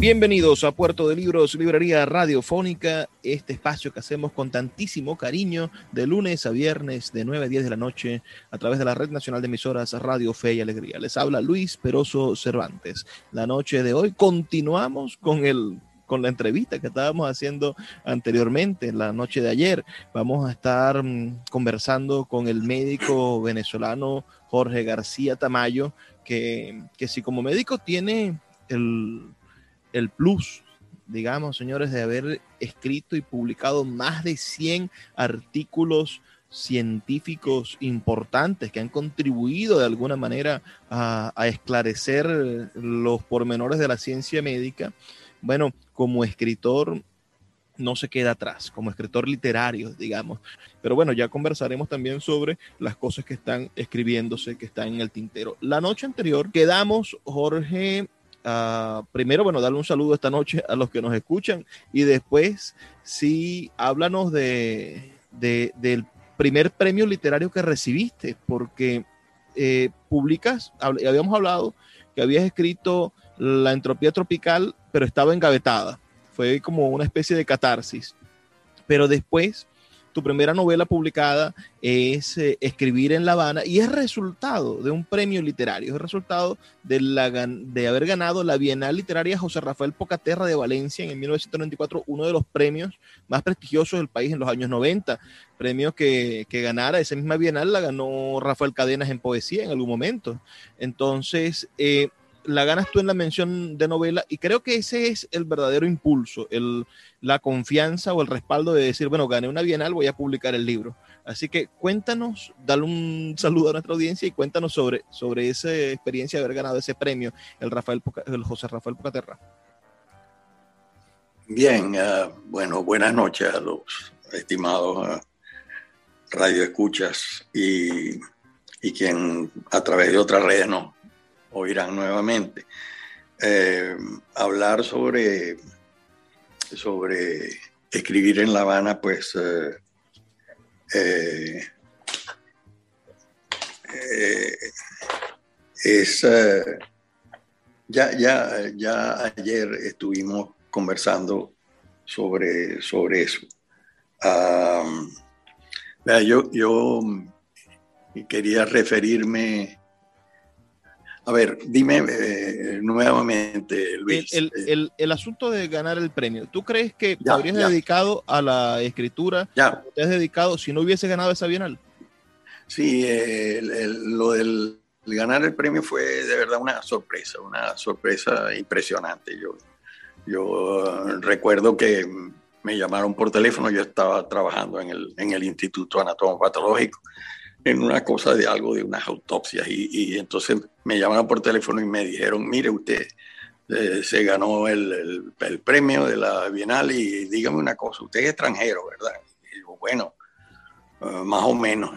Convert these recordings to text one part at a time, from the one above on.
Bienvenidos a Puerto de Libros, Librería Radiofónica, este espacio que hacemos con tantísimo cariño de lunes a viernes de 9 a 10 de la noche a través de la Red Nacional de Emisoras Radio Fe y Alegría. Les habla Luis Peroso Cervantes. La noche de hoy continuamos con el con la entrevista que estábamos haciendo anteriormente, la noche de ayer. Vamos a estar mm, conversando con el médico venezolano Jorge García Tamayo, que, que si como médico tiene el, el plus, digamos, señores, de haber escrito y publicado más de 100 artículos científicos importantes que han contribuido de alguna manera a, esclarecer los pormenores de la ciencia médica. Bueno, como escritor no se queda atrás, como escritor literario, digamos. Pero bueno, ya conversaremos también sobre las cosas que están escribiéndose, que están en el tintero. La noche anterior quedamos, Jorge, Primero, bueno, darle un saludo esta noche a los que nos escuchan y después, sí, háblanos de, del primer premio literario que recibiste, porque eh, publicas, habíamos hablado que habías escrito La entropía tropical, pero estaba engavetada. Fue como una especie de catarsis. Pero después tu primera novela publicada es eh, Escribir en La Habana y es resultado de un premio literario, es resultado de, haber ganado la Bienal Literaria José Rafael Pocaterra de Valencia en 1994, uno de los premios más prestigiosos del país en los años 90, premio que, que ganara esa misma Bienal la ganó Rafael Cadenas en poesía en algún momento. Entonces, eh, la ganas tú en la mención de novela y creo que ese es el verdadero impulso, el, la confianza o el respaldo de decir, bueno, gané una bienal, voy a publicar el libro. Así que cuéntanos, dale un saludo a nuestra audiencia y cuéntanos sobre, sobre esa experiencia de haber ganado ese premio, el, Rafael, el José Rafael Pocaterra. Bien, uh, bueno, buenas noches a los estimados uh, radioescuchas y, y quien a través de otras redes no oirán nuevamente. Eh, hablar sobre, sobre escribir en La Habana, pues eh, eh, es ya, ya, ya ayer estuvimos conversando sobre, sobre eso. yo, yo quería referirme a ver, dime eh, nuevamente, Luis. El, el, el, asunto de ganar el premio, ¿tú crees que te habrías dedicado a la escritura? Ya. ¿Te has dedicado si no hubiese ganado esa bienal? Sí, lo del ganar el premio fue de verdad una sorpresa, una sorpresa impresionante. Yo, yo recuerdo que me llamaron por teléfono, yo estaba trabajando en el, en el Instituto Anatomopatológico en una cosa de algo de unas autopsias y, entonces me llamaron por teléfono y me dijeron, mire usted, eh, se ganó el, el, premio de la Bienal y dígame una cosa, usted es extranjero, ¿verdad? Y digo, bueno, eh, más o menos.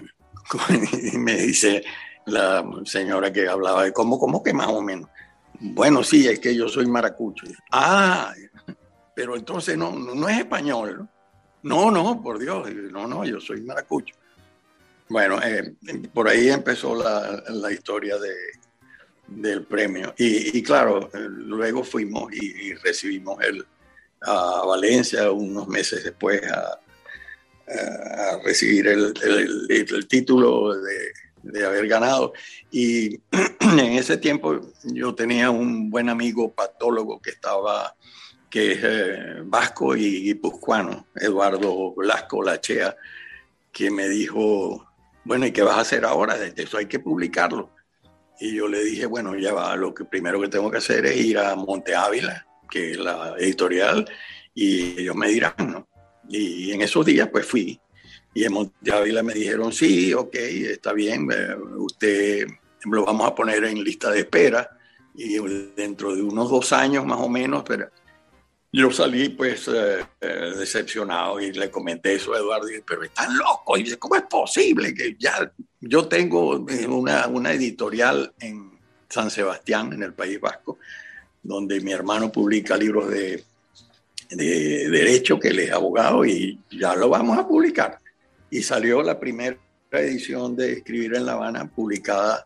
y me dice la señora que hablaba cómo, cómo que más o menos. Bueno, sí, es que yo soy maracucho. Ah, pero entonces no, no es español. No, no, por Dios, no, no, yo soy maracucho. Bueno, eh, por ahí empezó la, historia de, del premio. Y, claro, luego fuimos y, recibimos el, a Valencia unos meses después a, recibir el, el, título de, de, haber ganado. Y en ese tiempo yo tenía un buen amigo patólogo que estaba que es eh, vasco y guipuzcoano, Eduardo Blasco Lachea, que me dijo, bueno, ¿y qué vas a hacer ahora? Eso hay que publicarlo. Y yo le dije, bueno, ya va, lo que primero que tengo que hacer es ir a Monte Ávila, que es la editorial, y ellos me dirán, ¿no? Y en esos días pues fui. Y en Monte Ávila me dijeron, sí, ok, está bien, eh, usted lo vamos a poner en lista de espera y dentro de unos dos años más o menos, pero yo salí pues eh, eh, decepcionado y le comenté eso a Eduardo, y pero están locos, y dice, ¿cómo es posible que ya yo tengo una, una editorial en San Sebastián, en el País Vasco, donde mi hermano publica libros de, de derecho, que él es abogado, y ya lo vamos a publicar. Y salió la primera edición de Escribir en La Habana, publicada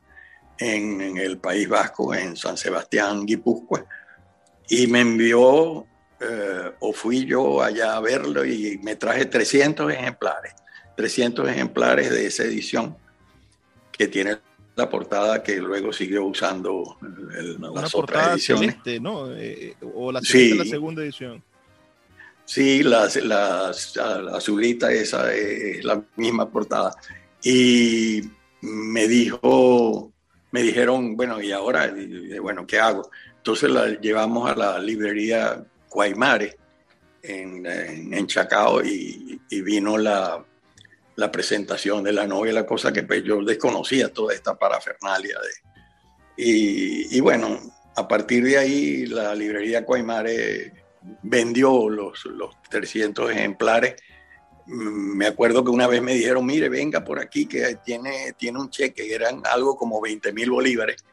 en, el País Vasco, en San Sebastián, Guipúzcoa, y me envió, eh, o fui yo allá a verlo, y me traje 300 ejemplares, 300 ejemplares de esa edición, que tiene la portada que luego siguió usando el, Una las portada Celeste, ¿no? Eh, o la, la segunda edición. Sí, la, la, la, azulita esa es la misma portada. Y me dijo, me dijeron, bueno, ¿y ahora? bueno, ¿qué hago? Entonces la llevamos a la librería Guaymare en, Chacao y, vino la, la presentación de la novela, cosa que pues, yo desconocía toda esta parafernalia. De, y, bueno, a partir de ahí la librería Coaymare vendió los, los 300 ejemplares. Me acuerdo que una vez me dijeron, mire, venga por aquí, que tiene, tiene un cheque, eran algo como 20 mil bolívares,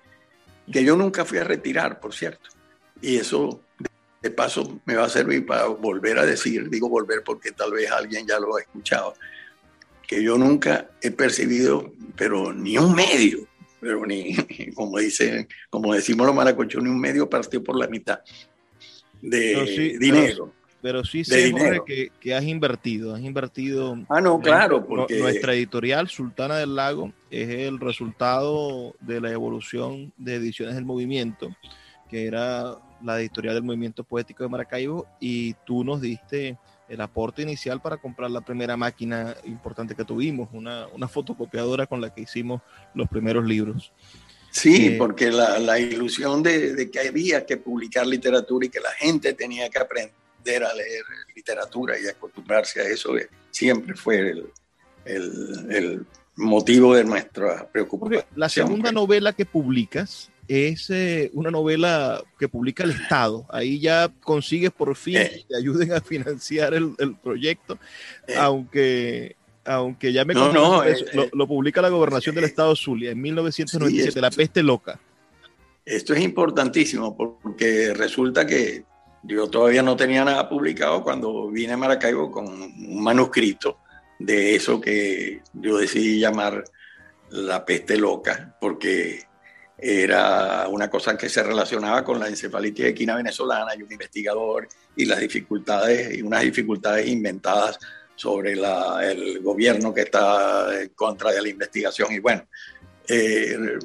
que yo nunca fui a retirar, por cierto. Y eso, de paso, me va a servir para volver a decir, digo volver porque tal vez alguien ya lo ha escuchado, que yo nunca he percibido, pero ni un medio, pero ni, como dice, como decimos los maracuchos, ni un medio partido por la mitad de dinero. Pero, sí sé, que, que, has invertido, has invertido. Ah, no, claro, porque. Nuestra editorial, Sultana del Lago, es el resultado de la evolución de Ediciones del Movimiento, que era la editorial del Movimiento Poético de Maracaibo, y tú nos diste el aporte inicial para comprar la primera máquina importante que tuvimos, una, una fotocopiadora con la que hicimos los primeros libros. Sí, eh, porque la, la ilusión de, de, que había que publicar literatura y que la gente tenía que aprender a leer literatura y acostumbrarse a eso eh, siempre fue el, el, el motivo de nuestra preocupación. la segunda novela que publicas es eh, una novela que publica el Estado. Ahí ya consigues por fin eh. que te ayuden a financiar el, proyecto, eh. aunque, aunque ya me no, no, lo, publica la gobernación del Estado Zulia en 1997, La Peste Loca. Esto es importantísimo porque resulta que yo todavía no tenía nada publicado cuando vine a Maracaibo con un manuscrito de eso que yo decidí llamar La Peste Loca, porque era una cosa que se relacionaba con la encefalitis equina venezolana y un investigador y las dificultades y unas dificultades inventadas sobre el gobierno que está en contra de la investigación. Y bueno, eh,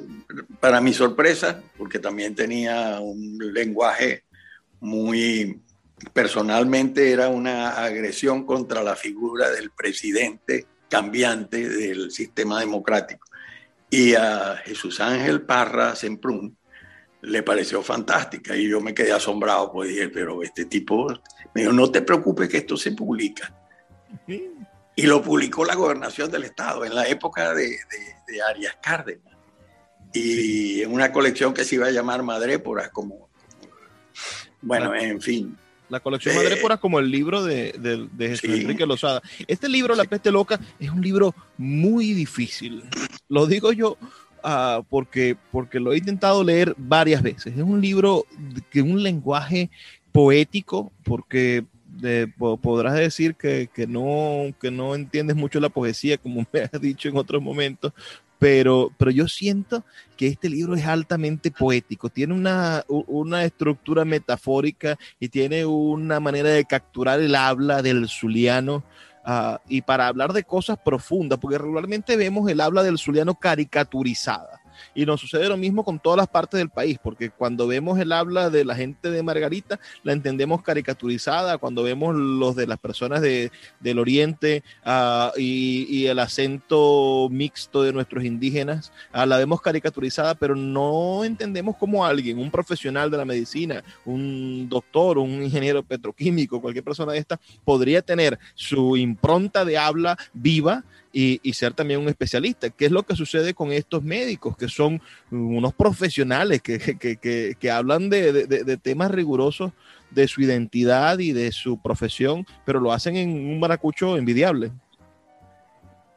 para mi sorpresa, porque también tenía un lenguaje muy personalmente, era una agresión contra la figura del presidente cambiante del sistema democrático. Y a Jesús Ángel Parra Semprún le pareció fantástica y yo me quedé asombrado, pues dije, pero este tipo me dijo, no te preocupes que esto se publica. Y lo publicó la gobernación del estado en la época de, de, Arias Cárdenas. Y en una colección que se iba a llamar Madréporas, como, bueno, en fin. La colección Madréporas como el libro de, de Jesús Enrique Lozada. Este libro, La Peste Loca, es un libro muy difícil. Lo digo yo uh, porque, porque lo he intentado leer varias veces. Es un libro que un lenguaje poético, porque podrás decir que, que, no, que no entiendes mucho la poesía, como me has dicho en otros momentos, pero, pero yo siento que este libro es altamente poético, tiene una, una estructura metafórica y tiene una manera de capturar el habla del zuliano y para hablar de cosas profundas, porque regularmente vemos el habla del zuliano caricaturizada. Y nos sucede lo mismo con todas las partes del país, porque cuando vemos el habla de la gente de Margarita, la entendemos caricaturizada, cuando vemos los de las personas de, del oriente uh, y, el acento mixto de nuestros indígenas, uh, la vemos caricaturizada, pero no entendemos cómo alguien, un profesional de la medicina, un doctor, un ingeniero petroquímico, cualquier persona de esta, podría tener su impronta de habla viva y, y, ser también un especialista. ¿Qué es lo que sucede con estos médicos, que son unos profesionales que, que, que, hablan de, de, de, temas rigurosos de su identidad y de su profesión, pero lo hacen en un maracucho envidiable?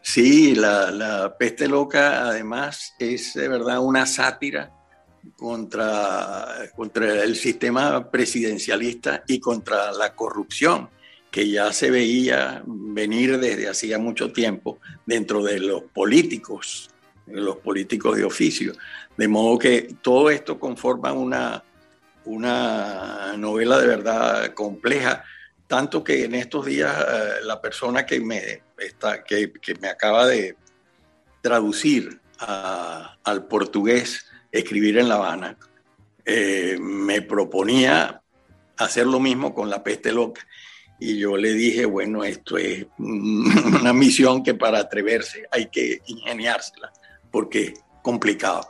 Sí, la, la peste loca además es de verdad una sátira contra, contra el sistema presidencialista y contra la corrupción que ya se veía venir desde hacía mucho tiempo dentro de los políticos, los políticos de oficio. De modo que todo esto conforma una, una novela de verdad compleja, tanto que en estos días eh, la persona que me, está, que, que me acaba de traducir al portugués, escribir en La Habana, eh, me proponía hacer lo mismo con la peste loca y yo le dije, bueno, esto es una misión que para atreverse hay que ingeniársela, porque es complicado.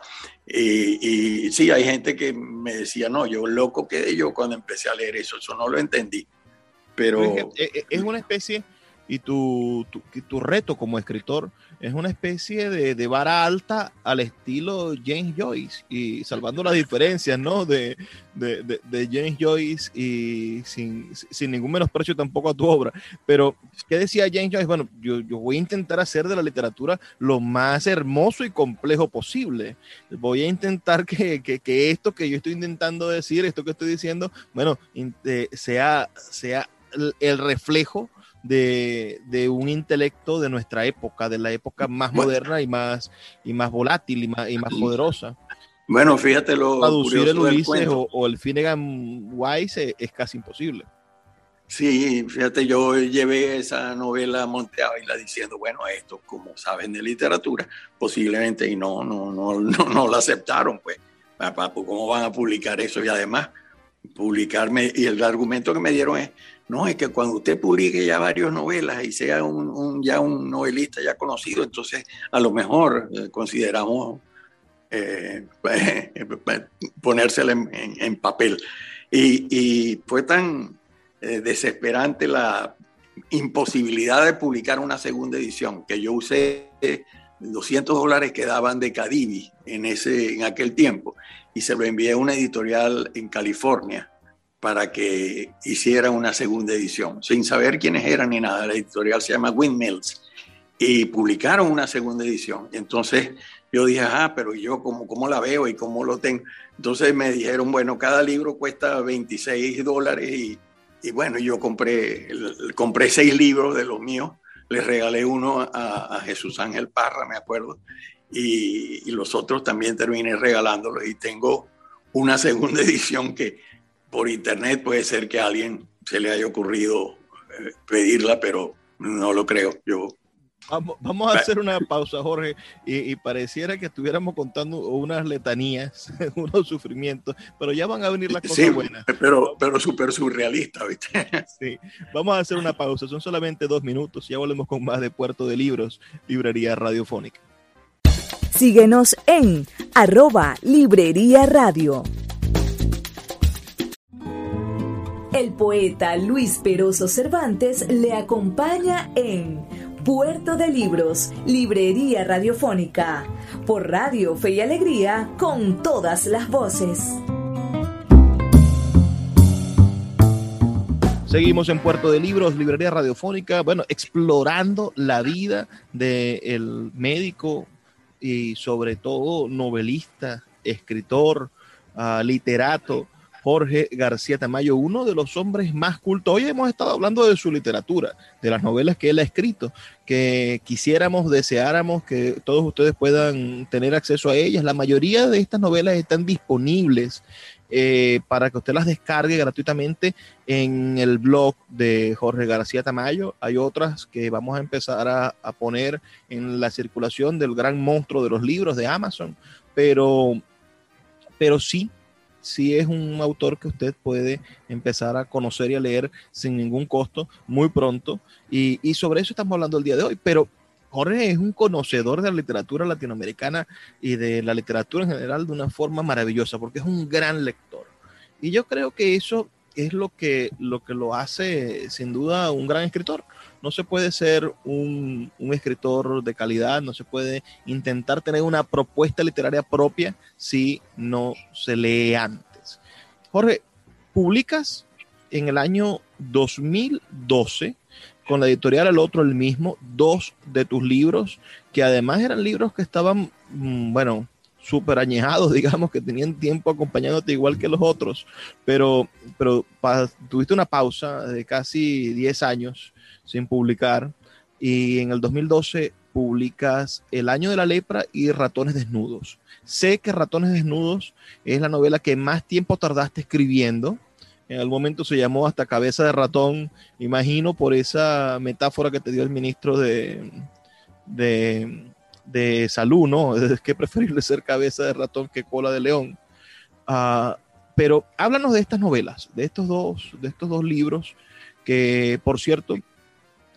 Y, y, sí, hay gente que me decía, no, yo loco quedé yo cuando empecé a leer eso, eso no lo entendí. Pero... Es, es una especie, y tu, tu, tu reto como escritor es una especie de, de, vara alta al estilo James Joyce y salvando las diferencias, ¿no? De, de, de James Joyce y sin, sin, ningún menosprecio tampoco a tu obra. Pero, ¿qué decía James Joyce? Bueno, yo, yo, voy a intentar hacer de la literatura lo más hermoso y complejo posible. Voy a intentar que, que, que esto que yo estoy intentando decir, esto que estoy diciendo, bueno, eh, sea, sea el reflejo de, de, un intelecto de nuestra época, de la época más bueno, moderna y más, y más volátil y más, y más poderosa. Bueno, fíjate lo Traducir el Ulises o, o, el Finnegan Wise es, es, casi imposible. Sí, fíjate, yo llevé esa novela a Monte Ávila diciendo, bueno, esto, como saben de literatura, posiblemente, y no, no, no, no, no lo aceptaron, pues, ¿cómo van a publicar eso? Y además, publicarme, y el argumento que me dieron es, no, es que cuando usted publique ya varias novelas y sea un, ya un novelista ya conocido, entonces a lo mejor eh, consideramos eh, ponérsela en, papel. Y, y, fue tan eh, desesperante la imposibilidad de publicar una segunda edición que yo usé 200 dólares que daban de Cadivi en, ese, en aquel tiempo y se lo envié a una editorial en California para que hiciera una segunda edición, sin saber quiénes eran ni nada. La editorial se llama Windmills y publicaron una segunda edición. Entonces yo dije, ah, pero yo cómo, cómo la veo y cómo lo tengo. Entonces me dijeron, bueno, cada libro cuesta 26 dólares y, y bueno, yo compré, compré seis libros de los míos, les regalé uno a, Jesús Ángel Parra, me acuerdo, y, los otros también terminé regalándolos y tengo una segunda edición que por internet puede ser que alguien se le haya ocurrido eh, pedirla, pero no lo creo. Yo Vamos, vamos, a hacer una pausa, Jorge, y, y, pareciera que estuviéramos contando unas letanías, unos sufrimientos, pero ya van a venir las cosas sí, buenas. Pero, pero súper surrealista, ¿viste? Sí, vamos a hacer una pausa, son solamente dos minutos, ya volvemos con más de Puerto de Libros, Librería Radiofónica. Síguenos en arroba Librería Radio. El poeta Luis Peroso Cervantes le acompaña en Puerto de Libros, Librería Radiofónica, por Radio Fe y Alegría, con todas las voces. Seguimos en Puerto de Libros, Librería Radiofónica, bueno, explorando la vida del médico y sobre todo novelista, escritor, uh, literato, Jorge García Tamayo, uno de los hombres más cultos. Hoy hemos estado hablando de su literatura, de las novelas que él ha escrito, que quisiéramos, deseáramos que todos ustedes puedan tener acceso a ellas. La mayoría de estas novelas están disponibles eh, para que usted las descargue gratuitamente en el blog de Jorge García Tamayo. Hay otras que vamos a empezar a, a poner en la circulación del gran monstruo de los libros de Amazon pero, pero sí, sí es un autor que usted puede empezar a conocer y a leer sin ningún costo muy pronto. Y, sobre eso estamos hablando el día de hoy, pero Jorge es un conocedor de la literatura latinoamericana y de la literatura en general de una forma maravillosa, porque es un gran lector. Y yo creo que eso es lo que lo, que lo hace sin duda un gran escritor. No se puede ser un, un, escritor de calidad, no se puede intentar tener una propuesta literaria propia si no se lee antes. Jorge, publicas en el año 2012 con la editorial El Otro el mismo, dos de tus libros, que además eran libros que estaban, mm, bueno, súper añejados, digamos, que tenían tiempo acompañándote igual que los otros, pero, pero tuviste una pausa de casi 10 años sin publicar y en el 2012 publicas El año de la lepra y Ratones desnudos. Sé que Ratones desnudos es la novela que más tiempo tardaste escribiendo, en algún momento se llamó hasta cabeza de ratón, imagino por esa metáfora que te dio el ministro de, de, salud, ¿no? Es que preferible ser cabeza de ratón que cola de león. Ah, pero háblanos de estas novelas, de estos dos, de estos dos libros, que por cierto,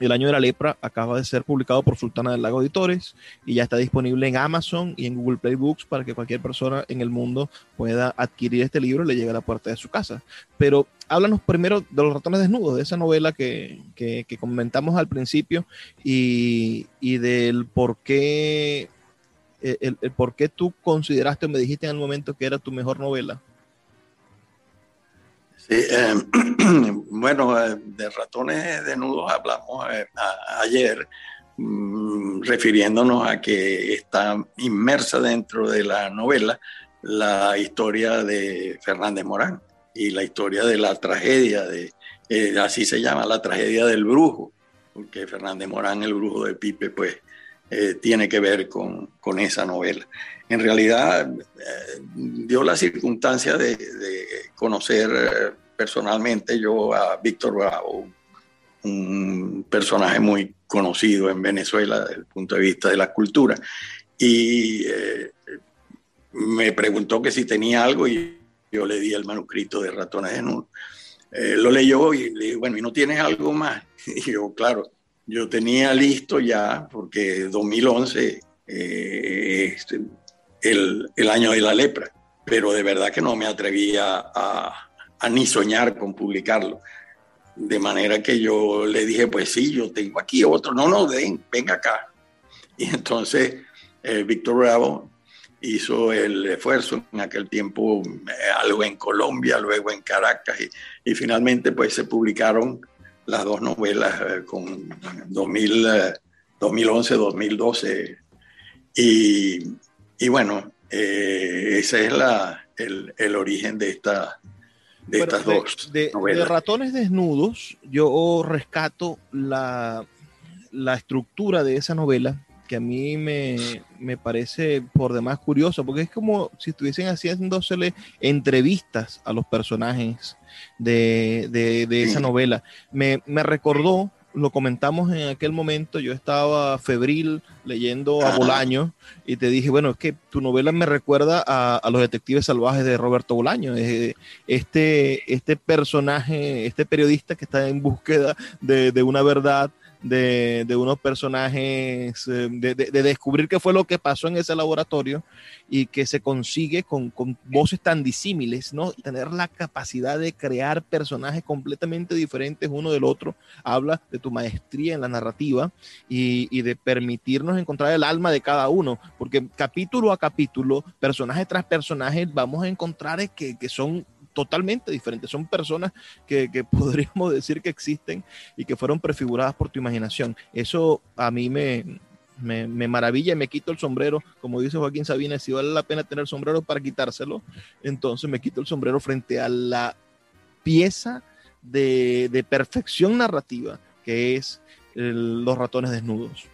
el año de la lepra acaba de ser publicado por Sultana del Lago Editores y ya está disponible en Amazon y en Google Play Books para que cualquier persona en el mundo pueda adquirir este libro y le llegue a la puerta de su casa. Pero háblanos primero de Los ratones desnudos, de esa novela que, comentamos al principio y, del por qué, el, el por qué tú consideraste o me dijiste en el momento que era tu mejor novela. Sí, eh, bueno, eh, de ratones desnudos hablamos eh, ayer, mm, refiriéndonos a que está inmersa dentro de la novela la historia de Fernández Morán y la historia de la tragedia, de, así se llama, la tragedia del brujo, porque Fernández Morán, el brujo de Pipe, pues tiene que ver con, con esa novela. En realidad dio la circunstancia de, conocer eh, personalmente yo a Víctor Bravo, un personaje muy conocido en Venezuela desde el punto de vista de la cultura. Y eh, me preguntó que si tenía algo y yo le di el manuscrito de Ratones de Nudo. lo leyó y le dije, bueno, ¿y no tienes algo más? Y yo, claro, yo tenía listo ya, porque 2011 eh, el, año de la lepra, pero de verdad que no me atrevía a, ni soñar con publicarlo. De manera que yo le dije, pues sí, yo tengo aquí otro, no, no, ven, venga acá. Y entonces eh, Víctor Bravo hizo el esfuerzo en aquel tiempo, eh, algo en Colombia, luego en Caracas, y, finalmente pues se publicaron las dos novelas eh, con 2011, 2012. Y, y bueno, eh, ese es la, el, origen de, esta, de estas dos de. De Ratones Desnudos, yo rescato la, la estructura de esa novela que a mí me, me, parece por demás curioso, porque es como si estuviesen haciéndosele entrevistas a los personajes de, de, de esa novela. Me, me, recordó lo comentamos en aquel momento, yo estaba febril leyendo a Bolaño y te dije, bueno, es que tu novela me recuerda a, los detectives salvajes de Roberto Bolaño, este, este personaje, este periodista que está en búsqueda de, de una verdad de, unos personajes, eh, de, descubrir qué fue lo que pasó en ese laboratorio y que se consigue con, voces tan disímiles, ¿no? Tener la capacidad de crear personajes completamente diferentes uno del otro, habla de tu maestría en la narrativa y, de permitirnos encontrar el alma de cada uno, porque capítulo a capítulo, personaje tras personaje, vamos a encontrar que, que son totalmente diferentes. Son personas que, podríamos decir que existen y que fueron prefiguradas por tu imaginación. Eso a mí me, me, maravilla y me quito el sombrero. Como dice Joaquín Sabina, si vale la pena tener sombrero para quitárselo, entonces me quito el sombrero frente a la pieza de, perfección narrativa que es Los ratones desnudos.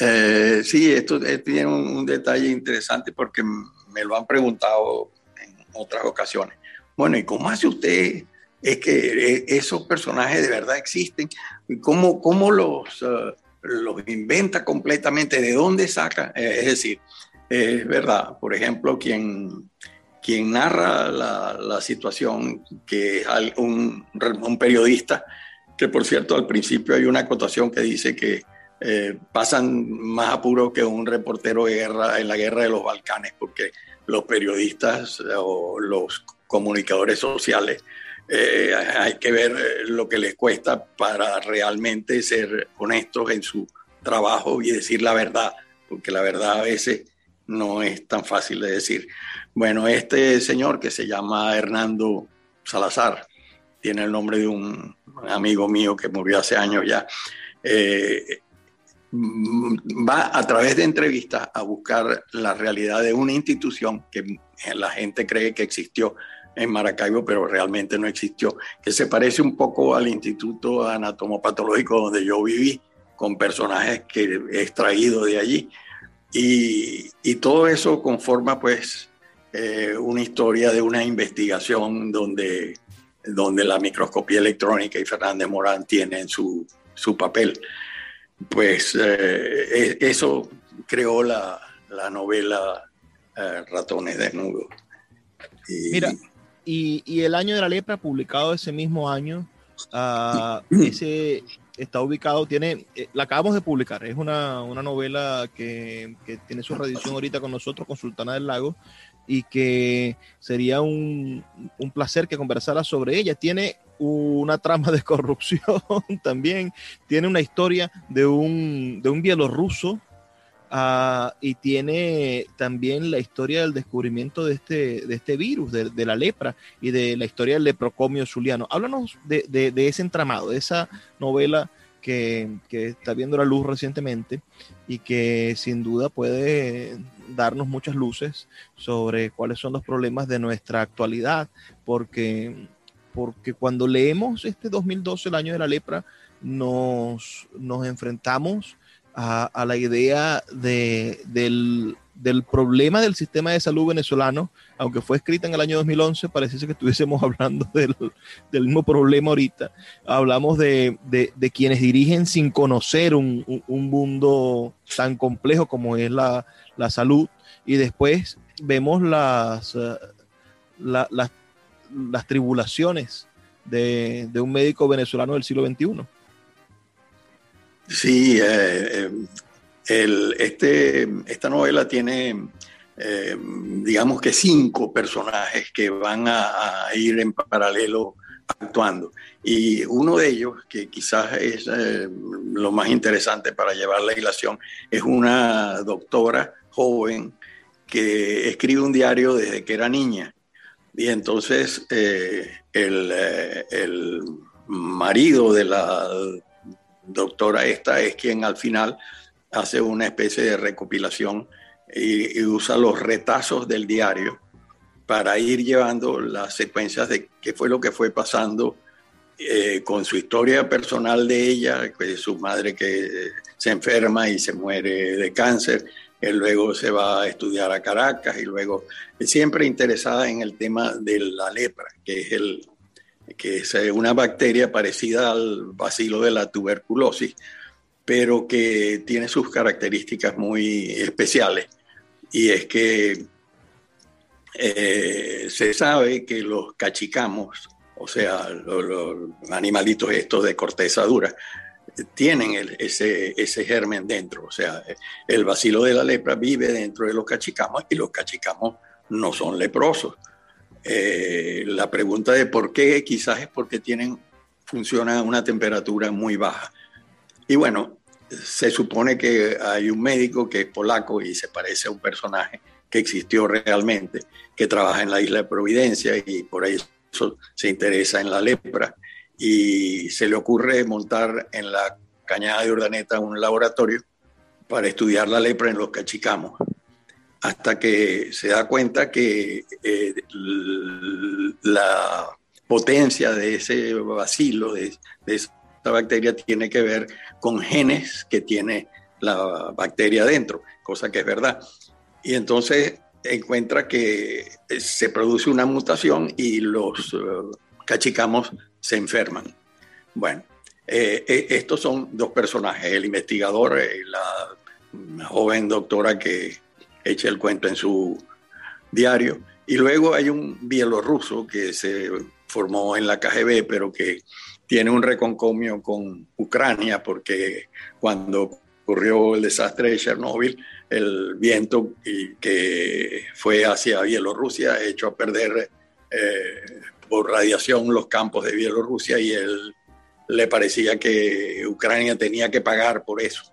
Eh, sí, esto tiene un, detalle interesante porque me lo han preguntado otras ocasiones. Bueno, ¿y cómo hace usted? Es que eh, esos personajes de verdad existen. ¿Cómo, cómo los, eh, los inventa completamente? ¿De dónde saca? Eh, es decir, es verdad. Por ejemplo, quien, quien narra la, situación, que es un, un, periodista, que por cierto al principio hay una acotación que dice que eh, pasan más apuro que un reportero de guerra en la guerra de los Balcanes, porque los periodistas o los comunicadores sociales eh, hay que ver lo que les cuesta para realmente ser honestos en su trabajo y decir la verdad, porque la verdad a veces no es tan fácil de decir. Bueno, este señor que se llama Hernando Salazar, tiene el nombre de un amigo mío que murió hace años ya, eh, va a través de entrevistas a buscar la realidad de una institución que la gente cree que existió en Maracaibo, pero realmente no existió, que se parece un poco al Instituto Anatomopatológico donde yo viví, con personajes que he extraído de allí. Y, todo eso conforma pues eh, una historia de una investigación donde, donde la microscopía electrónica y Fernández Morán tienen su, su papel. Pues eh, eso creó la, la novela eh, Ratones Desnudos. Y, Mira, y, y, El Año de la Lepra, publicado ese mismo año, uh, ese, está ubicado, tiene, eh, la acabamos de publicar, es una, una novela que, que, tiene su reedición ahorita con nosotros, con Sultana del Lago, y que sería un, un placer que conversara sobre ella. Tiene una trama de corrupción también, tiene una historia de un, de un bielorruso Uh, y tiene también la historia del descubrimiento de este, de este virus, de, de, la lepra y de la historia del leprocomio zuliano. Háblanos de, de, de ese entramado, de esa novela que, que, está viendo la luz recientemente y que sin duda puede darnos muchas luces sobre cuáles son los problemas de nuestra actualidad, porque, porque cuando leemos este 2012, el año de la lepra, nos, nos enfrentamos a, la idea de, del, del, problema del sistema de salud venezolano, aunque fue escrita en el año 2011, parece que estuviésemos hablando del, del mismo problema ahorita. Hablamos de, de, quienes dirigen sin conocer un, un, un, mundo tan complejo como es la, la salud, y después vemos las, la, las, las tribulaciones de, de un médico venezolano del siglo XXI. Sí, eh, este, esta novela tiene, eh, digamos que cinco personajes que van a, ir en paralelo actuando. Y uno de ellos, que quizás es eh, lo más interesante para llevar la ilación, es una doctora joven que escribe un diario desde que era niña. Y entonces el, el marido de la doctora esta es quien al final hace una especie de recopilación y, usa los retazos del diario para ir llevando las secuencias de qué fue lo que fue pasando eh, con su historia personal de ella, que su madre que se enferma y se muere de cáncer, él luego se va a estudiar a Caracas y luego siempre interesada en el tema de la lepra, que es el, que es eh, una bacteria parecida al bacilo de la tuberculosis, pero que tiene sus características muy especiales. Y es que eh, se sabe que los cachicamos, o sea, los, animalitos estos de corteza dura, tienen ese, ese germen dentro. O sea, el bacilo de la lepra vive dentro de los cachicamos y los cachicamos no son leprosos. Eh, la pregunta de por qué quizás es porque tienen, funcionan a una temperatura muy baja. Y bueno, se supone que hay un médico que es polaco y se parece a un personaje que existió realmente, que trabaja en la isla de Providencia y por eso se interesa en la lepra. Y se le ocurre montar en la cañada de Urdaneta un laboratorio para estudiar la lepra en los cachicamos hasta que se da cuenta que eh, la potencia de ese bacilo, de, de esa bacteria, tiene que ver con genes que tiene la bacteria dentro, cosa que es verdad. Y entonces encuentra que se produce una mutación y los uh, cachicamos se enferman. Bueno, eh, eh, estos son dos personajes, el investigador, eh, la joven doctora que echa el cuento en su diario. Y luego hay un bielorruso que se formó en la KGB, pero que tiene un reconcomio con Ucrania, porque cuando ocurrió el desastre de Chernóbil, el viento que fue hacia Bielorrusia echó a perder eh, por radiación los campos de Bielorrusia y él le parecía que Ucrania tenía que pagar por eso.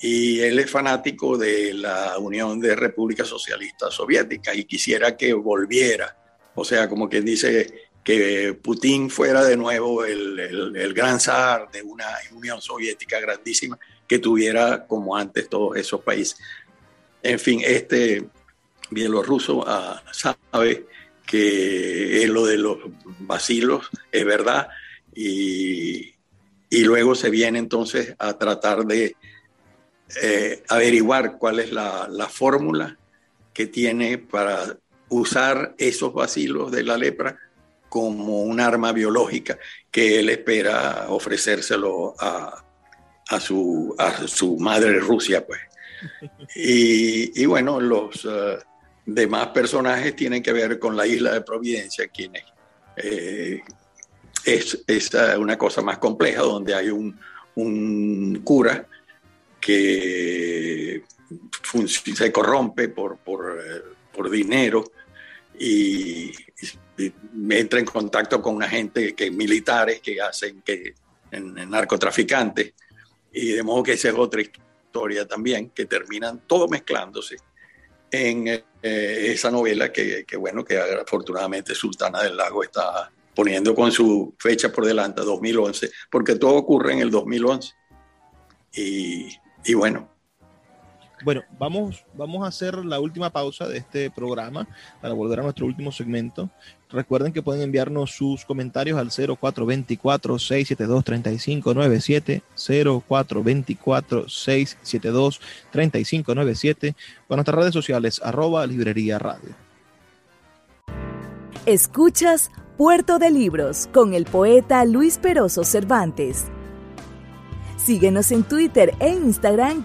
Y él es fanático de la Unión de Repúblicas Socialistas Soviéticas y quisiera que volviera. O sea, como quien dice que Putin fuera de nuevo el, el gran zar de una Unión Soviética grandísima que tuviera como antes todos esos países. En fin, este bielorruso ah, sabe que lo de los vacilos es verdad y, luego se viene entonces a tratar de eh, averiguar cuál es la, la fórmula que tiene para usar esos vacilos de la lepra como un arma biológica que él espera ofrecérselo a, a su, a su madre Rusia, pues. Y, bueno, los eh, demás personajes tienen que ver con la isla de Providencia, quienes eh, es, es, una cosa más compleja, donde hay un, un cura que se corrompe por, por, eh, por dinero y, entra en contacto con una gente que militares que hacen que en, narcotraficantes y de modo que esa es otra historia también, que terminan todo mezclándose en eh, esa novela que, que, bueno, que afortunadamente Sultana del Lago está poniendo con su fecha por delante, 2011, porque todo ocurre en el 2011. Y, y bueno, bueno, vamos, vamos a hacer la última pausa de este programa para volver a nuestro último segmento. Recuerden que pueden enviarnos sus comentarios al 0424-672-3597, 0424-672-3597, con nuestras redes sociales, arroba librería radio. Escuchas Puerto de Libros con el poeta Luis Peroso Cervantes. Síguenos en Twitter e Instagram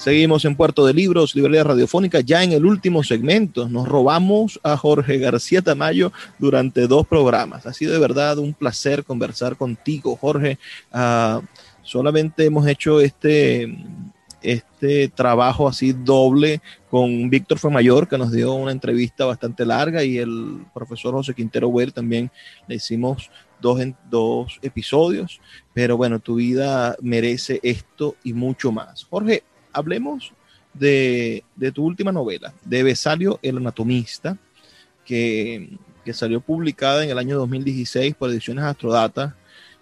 Seguimos en Puerto de Libros, Librería Radiofónica, ya en el último segmento. Nos robamos a Jorge García Tamayo durante dos programas. Ha sido de verdad un placer conversar contigo, Jorge. Uh, solamente hemos hecho este, este trabajo así doble con Víctor Mayor, que nos dio una entrevista bastante larga, y el profesor José Quintero Huer también le hicimos dos, dos episodios. Pero bueno, tu vida merece esto y mucho más. Jorge, hablemos de, tu última novela, de Besalio el Anatomista, que, salió publicada en el año 2016 por Ediciones Astrodata.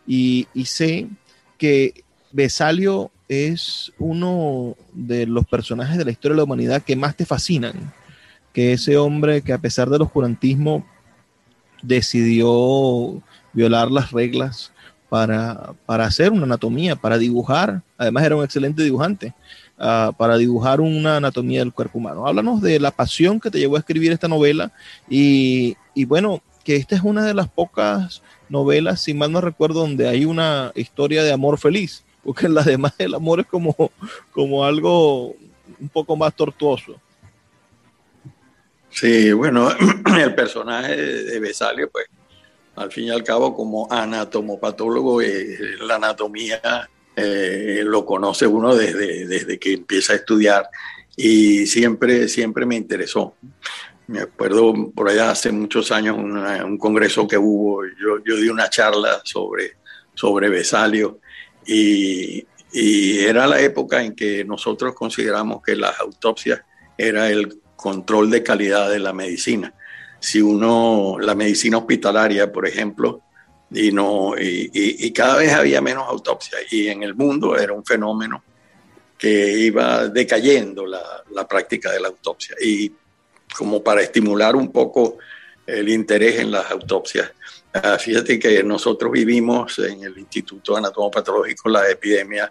Y, sé que Besalio es uno de los personajes de la historia de la humanidad que más te fascinan. Que ese hombre que a pesar del oscurantismo decidió violar las reglas para, para hacer una anatomía, para dibujar. Además era un excelente dibujante. Ah, para dibujar una anatomía del cuerpo humano. Háblanos de la pasión que te llevó a escribir esta novela y, bueno, que esta es una de las pocas novelas, si mal no recuerdo, donde hay una historia de amor feliz, porque en las demás el amor es como, como algo un poco más tortuoso. Sí, bueno, el personaje de Besalio, pues, al fin y al cabo, como anatomopatólogo, eh, la anatomía eh, lo conoce uno desde, desde que empieza a estudiar y siempre, siempre me interesó. Me acuerdo por allá hace muchos años un congreso que hubo, yo, yo, di una charla sobre, sobre Besalio y, y era la época en que nosotros consideramos que las autopsias era el control de calidad de la medicina. Si uno, la medicina hospitalaria, por ejemplo, y, no, y, cada vez había menos autopsias y en el mundo era un fenómeno que iba decayendo la, la, práctica de la autopsia. Y como para estimular un poco el interés en las autopsias. Ah, fíjate que nosotros vivimos en el Instituto Anatomopatológico la epidemia,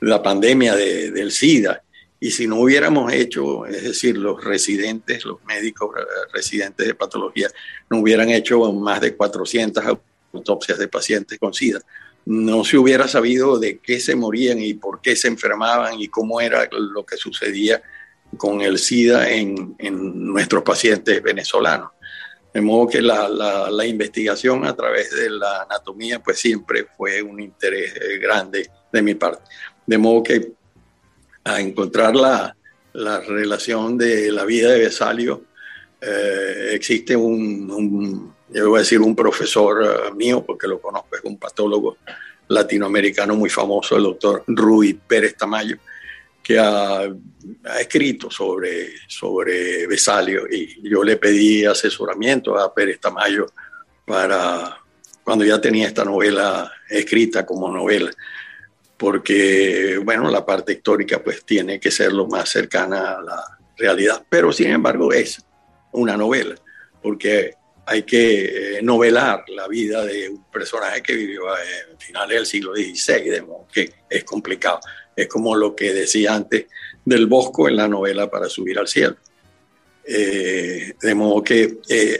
la pandemia del SIDA, y si no hubiéramos hecho, es decir, los residentes, los médicos eh, residentes de patología, no hubieran hecho más de 400 autopsias de pacientes con SIDA, no se hubiera sabido de qué se morían y por qué se enfermaban y cómo era lo que sucedía con el SIDA en, en nuestros pacientes venezolanos. De modo que la, la, investigación a través de la anatomía pues siempre fue un interés grande de mi parte. De modo que a encontrar la, la relación de la vida de Besalio, eh, existe un, yo voy a decir un profesor eh, mío, porque lo conozco, es un patólogo latinoamericano muy famoso, el doctor Rui Pérez Tamayo, que ha, escrito sobre, sobre Besalio y yo le pedí asesoramiento a Pérez Tamayo para cuando ya tenía esta novela escrita como novela, porque, bueno, la parte histórica pues tiene que ser lo más cercana a la realidad, pero sin embargo es una novela, porque hay que eh, novelar la vida de un personaje que vivió en finales del siglo XVI, de modo que es complicado. Es como lo que decía antes del Bosco en la novela Para subir al cielo. Eh, de modo que eh,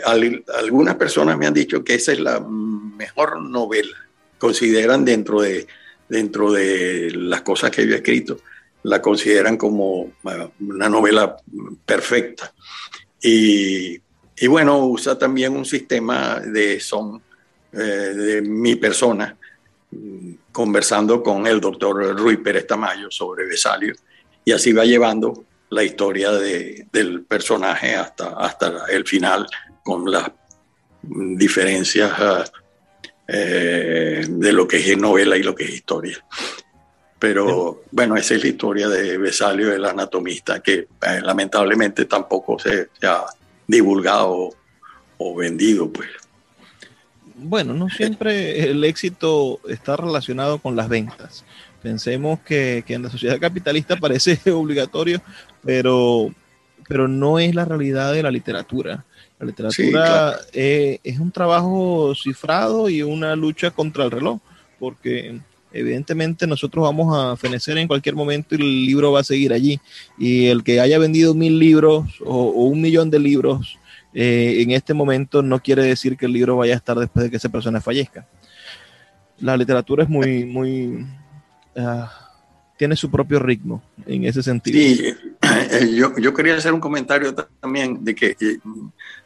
algunas personas me han dicho que esa es la mejor novela. Consideran dentro de, dentro de las cosas que yo he escrito, la consideran como una novela perfecta. Y, y bueno, usa también un sistema de son eh, de mi persona conversando con el doctor Rui Pérez Tamayo sobre Besalio y así va llevando la historia de, del personaje hasta, hasta el final con las diferencias eh, de lo que es novela y lo que es historia. Pero bueno, esa es la historia de Besalio, el anatomista, que eh, lamentablemente tampoco se, se, ha divulgado o vendido, pues. Bueno, no siempre el éxito está relacionado con las ventas. Pensemos que, en la sociedad capitalista parece obligatorio, pero, pero no es la realidad de la literatura. La literatura eh, es un trabajo cifrado y una lucha contra el reloj, porque evidentemente nosotros vamos a fenecer en cualquier momento y el libro va a seguir allí. Y el que haya vendido mil libros o un millón de libros eh, en este momento no quiere decir que el libro vaya a estar después de que esa persona fallezca. La literatura es muy, muy, uh, tiene su propio ritmo en ese sentido. Sí, yo, yo quería hacer un comentario también de que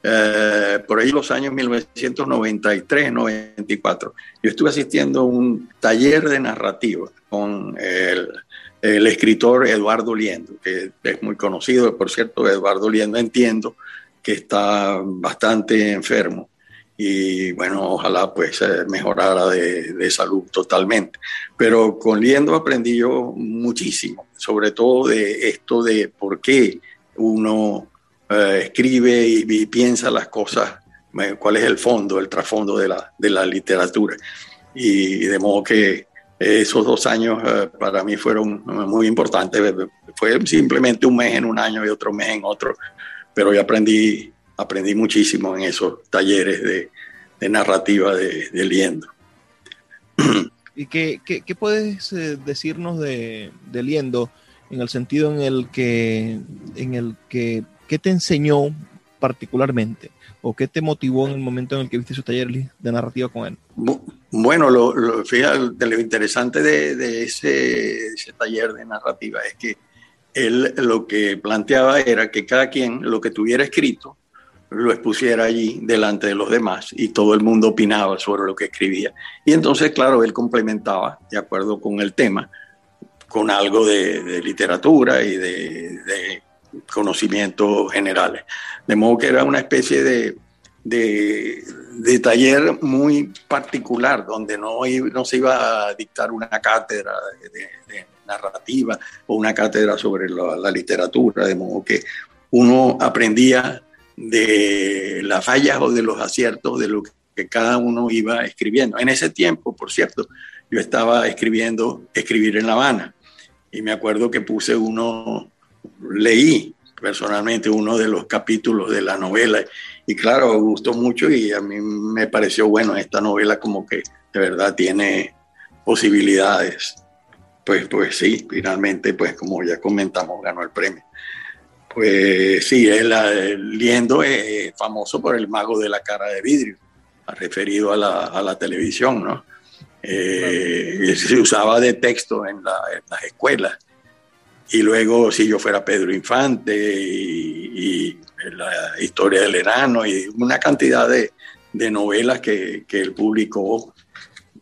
eh, por ahí los años 1993, 94, yo estuve asistiendo a un taller de narrativa con el escritor Eduardo Liendo, que es muy conocido, por cierto, Eduardo Liendo, entiendo que está bastante enfermo y bueno, ojalá pues eh, mejorara de, salud totalmente. Pero con Liendo aprendí yo muchísimo, sobre todo de esto de por qué uno eh, escribe y, piensa las cosas, eh, cuál es el fondo, el trasfondo de la, de la literatura. Y, de modo que esos dos años para mí fueron muy importantes. Fue simplemente un mes en un año y otro mes en otro pero yo aprendí, aprendí muchísimo en esos talleres de, de narrativa de, de, Liendo. ¿Y qué, qué, qué puedes eh, decirnos de, de, Liendo en el sentido en el que, en el que, qué te enseñó particularmente? ¿O qué te motivó en el momento en el que viste su taller de narrativa con él? Bueno, lo, lo, fíjate, lo interesante de, de ese, ese, taller de narrativa es que él lo que planteaba era que cada quien lo que tuviera escrito lo expusiera allí delante de los demás y todo el mundo opinaba sobre lo que escribía. Y entonces, claro, él complementaba, de acuerdo con el tema, con algo de, literatura y de, de, conocimientos generales. De modo que era una especie de, de, taller muy particular, donde no, no se iba a dictar una cátedra narrativa o una cátedra sobre la, literatura, de modo que uno aprendía de las fallas o de los aciertos de lo que cada uno iba escribiendo. En ese tiempo, por cierto, yo estaba escribiendo Escribir en La Habana y me acuerdo que puse uno, leí personalmente uno de los capítulos de la novela y claro, me gustó mucho y a mí me pareció bueno esta novela como que de verdad tiene posibilidades. Pues, pues sí, finalmente, pues como ya comentamos, ganó el premio. Pues sí, el Liendo es famoso por el mago de la cara de vidrio, referido a la, la televisión, ¿no? Eh, se usaba de texto en, las escuelas. Y luego, si yo fuera Pedro Infante y, la historia del enano y una cantidad de, novelas que, que, él publicó.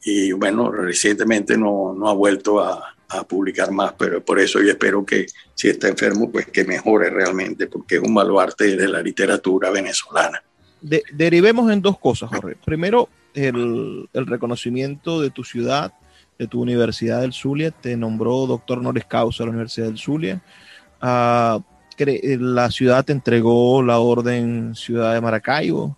Y bueno, recientemente no ha vuelto a, a, publicar más, pero por eso yo espero que si está enfermo, pues que mejore realmente, porque es un baluarte de la literatura venezolana. derivemos en dos cosas, Jorge. Primero, el, reconocimiento de tu ciudad, de tu Universidad del Zulia, te nombró doctor honoris causa de la Universidad del Zulia. Ah, la ciudad te entregó la orden Ciudad de Maracaibo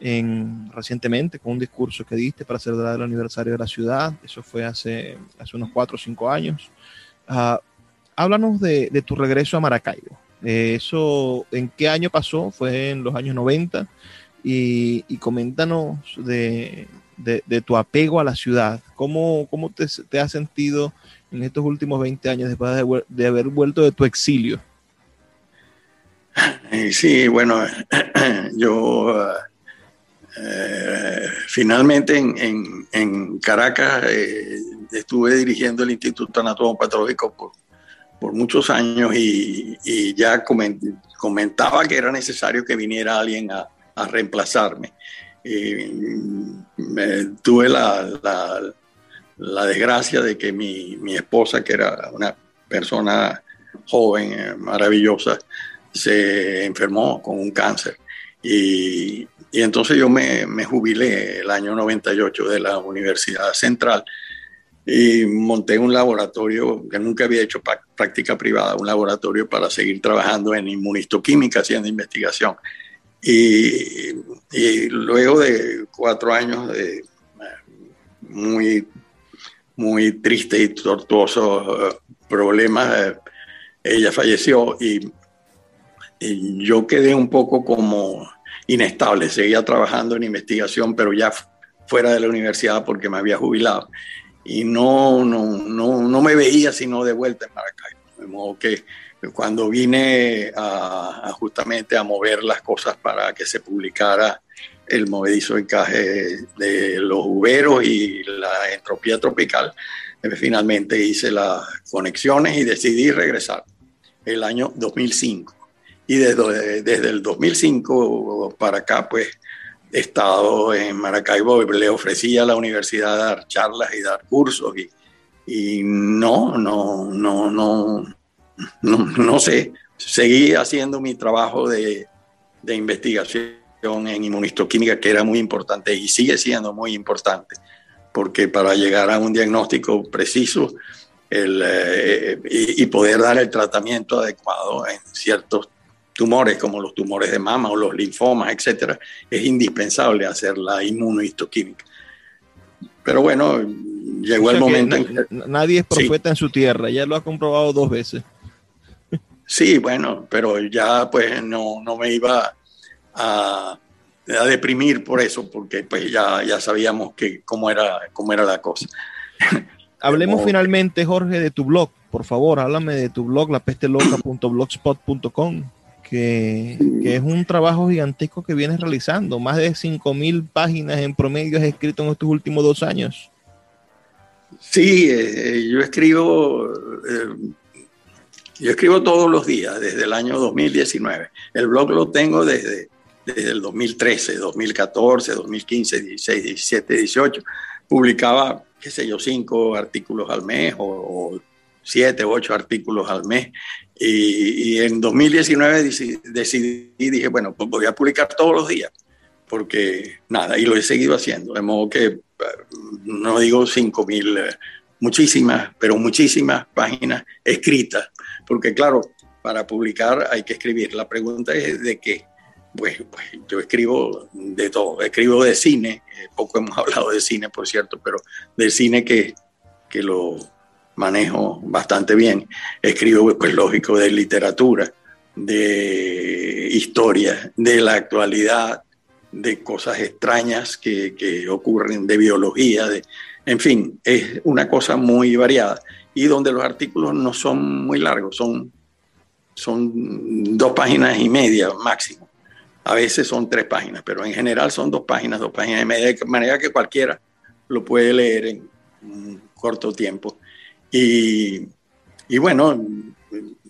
en, recientemente con un discurso que diste para celebrar el aniversario de la ciudad. Eso fue hace, hace unos cuatro o cinco años. Ah, háblanos de, tu regreso a Maracaibo. Eh, ¿Eso en qué año pasó? ¿Fue en los años 90? y, coméntanos de, tu apego a la ciudad. ¿Cómo, cómo te, has sentido en estos últimos 20 años después de, haber vuelto de tu exilio? Sí, bueno, yo eh, finalmente en, Caracas eh, estuve dirigiendo el Instituto Anatomo Patológico por, por muchos años y, y ya comentaba que era necesario que viniera alguien a, a reemplazarme. tuve la, la, desgracia de que mi, mi, esposa, que era una persona joven, eh, maravillosa, se enfermó con un cáncer. Y, y entonces yo me, me, jubilé el año 98 de la Universidad Central y monté un laboratorio que nunca había hecho práctica privada, un laboratorio para seguir trabajando en inmunistoquímica, haciendo investigación. Y, luego de cuatro años de muy, muy triste y tortuosos eh, problemas, eh, ella falleció y, yo quedé un poco como inestable. Seguía trabajando en investigación, pero ya fuera de la universidad porque me había jubilado. Y no, no, no, no me veía sino de vuelta en Maracaibo. De modo que cuando vine justamente a mover las cosas para que se publicara el movedizo encaje de los uberos y la entropía tropical, eh, finalmente hice las conexiones y decidí regresar el año 2005. Y desde, desde el 2005 para acá, pues he estado en Maracaibo, le ofrecí a la universidad dar charlas y dar cursos y, y no, no, no, no, no, no sé, seguí haciendo mi trabajo de, de investigación en inmunistoquímica, que era muy importante y sigue siendo muy importante, porque para llegar a un diagnóstico preciso el, eh, y, poder dar el tratamiento adecuado en ciertos tumores, como los tumores de mama o los linfomas, etcétera, es indispensable hacer la inmunohistoquímica. Pero bueno, llegó el momento en que... Nadie es profeta en su tierra, ya lo ha comprobado dos veces. Sí, bueno, pero ya pues no, no me iba a, a, deprimir por eso, porque pues ya, ya sabíamos que cómo era, cómo era la cosa. Hablemos finalmente, Jorge, de tu blog. Por favor, háblame de tu blog, lapesteloca.blogspot.com, que, que es un trabajo gigantesco que vienes realizando. Más de 5.000 páginas en promedio has escrito en estos últimos dos años. Sí, eh, yo escribo eh, yo escribo todos los días, desde el año 2019. El blog lo tengo desde, el 2013, 2014, 2015, 16, 17, 18. Publicaba, qué sé yo, cinco artículos al mes o, siete, ocho artículos al mes. Y, en 2019 decidí, dije, bueno, pues voy a publicar todos los días, porque nada, y lo he seguido haciendo. De modo que, eh, no digo cinco mil, eh, muchísimas, pero muchísimas páginas escritas porque claro, para publicar hay que escribir. La pregunta es de qué. Pues, pues yo escribo de todo, escribo de cine, eh, poco hemos hablado de cine, por cierto, pero de cine que, que lo manejo bastante bien. Escribo, pues lógico, de literatura, de historia, de la actualidad, de cosas extrañas que, que ocurren, de biología, de, en fin, es una cosa muy variada y donde los artículos no son muy largos, son, son dos páginas y media máximo. A veces son tres páginas, pero en general son dos páginas, dos páginas y media, de manera que cualquiera lo puede leer en un corto tiempo. Y, y bueno,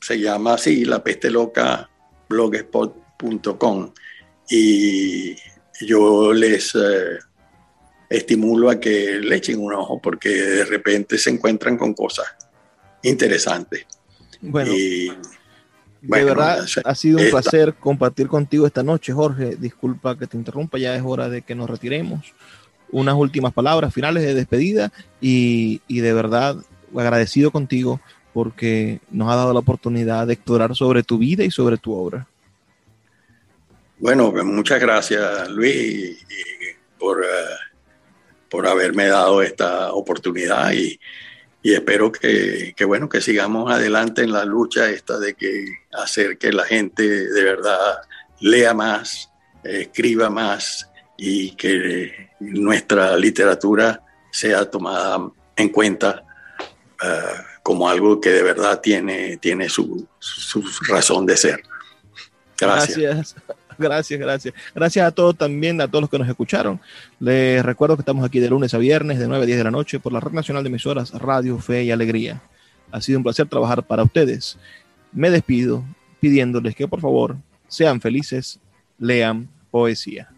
se llama así, La Peste Loca, blogspot.com. Y yo les eh, estimulo a que le echen un ojo porque de repente se encuentran con cosas interesantes. Bueno, de verdad ha sido un placer compartir contigo esta noche, Jorge. Disculpa que te interrumpa, ya es hora de que nos retiremos. Unas últimas palabras finales de despedida y, y de verdad agradecido contigo porque nos ha dado la oportunidad de explorar sobre tu vida y sobre tu obra. Bueno, pues muchas gracias Luis por, eh, por haberme dado esta oportunidad y, espero que, bueno, que sigamos adelante en la lucha esta de que hacer que la gente de verdad lea más, escriba más y que nuestra literatura sea tomada en cuenta eh, como algo que de verdad tiene, tiene su, su razón de ser. Gracias. Gracias, gracias. Gracias a todos también, a todos los que nos escucharon. Les recuerdo que estamos aquí de lunes a viernes, de 9 a 10 de la noche, por la Red Nacional de Emisoras Radio, Fe y Alegría. Ha sido un placer trabajar para ustedes. Me despido pidiéndoles que por favor sean felices, lean poesía.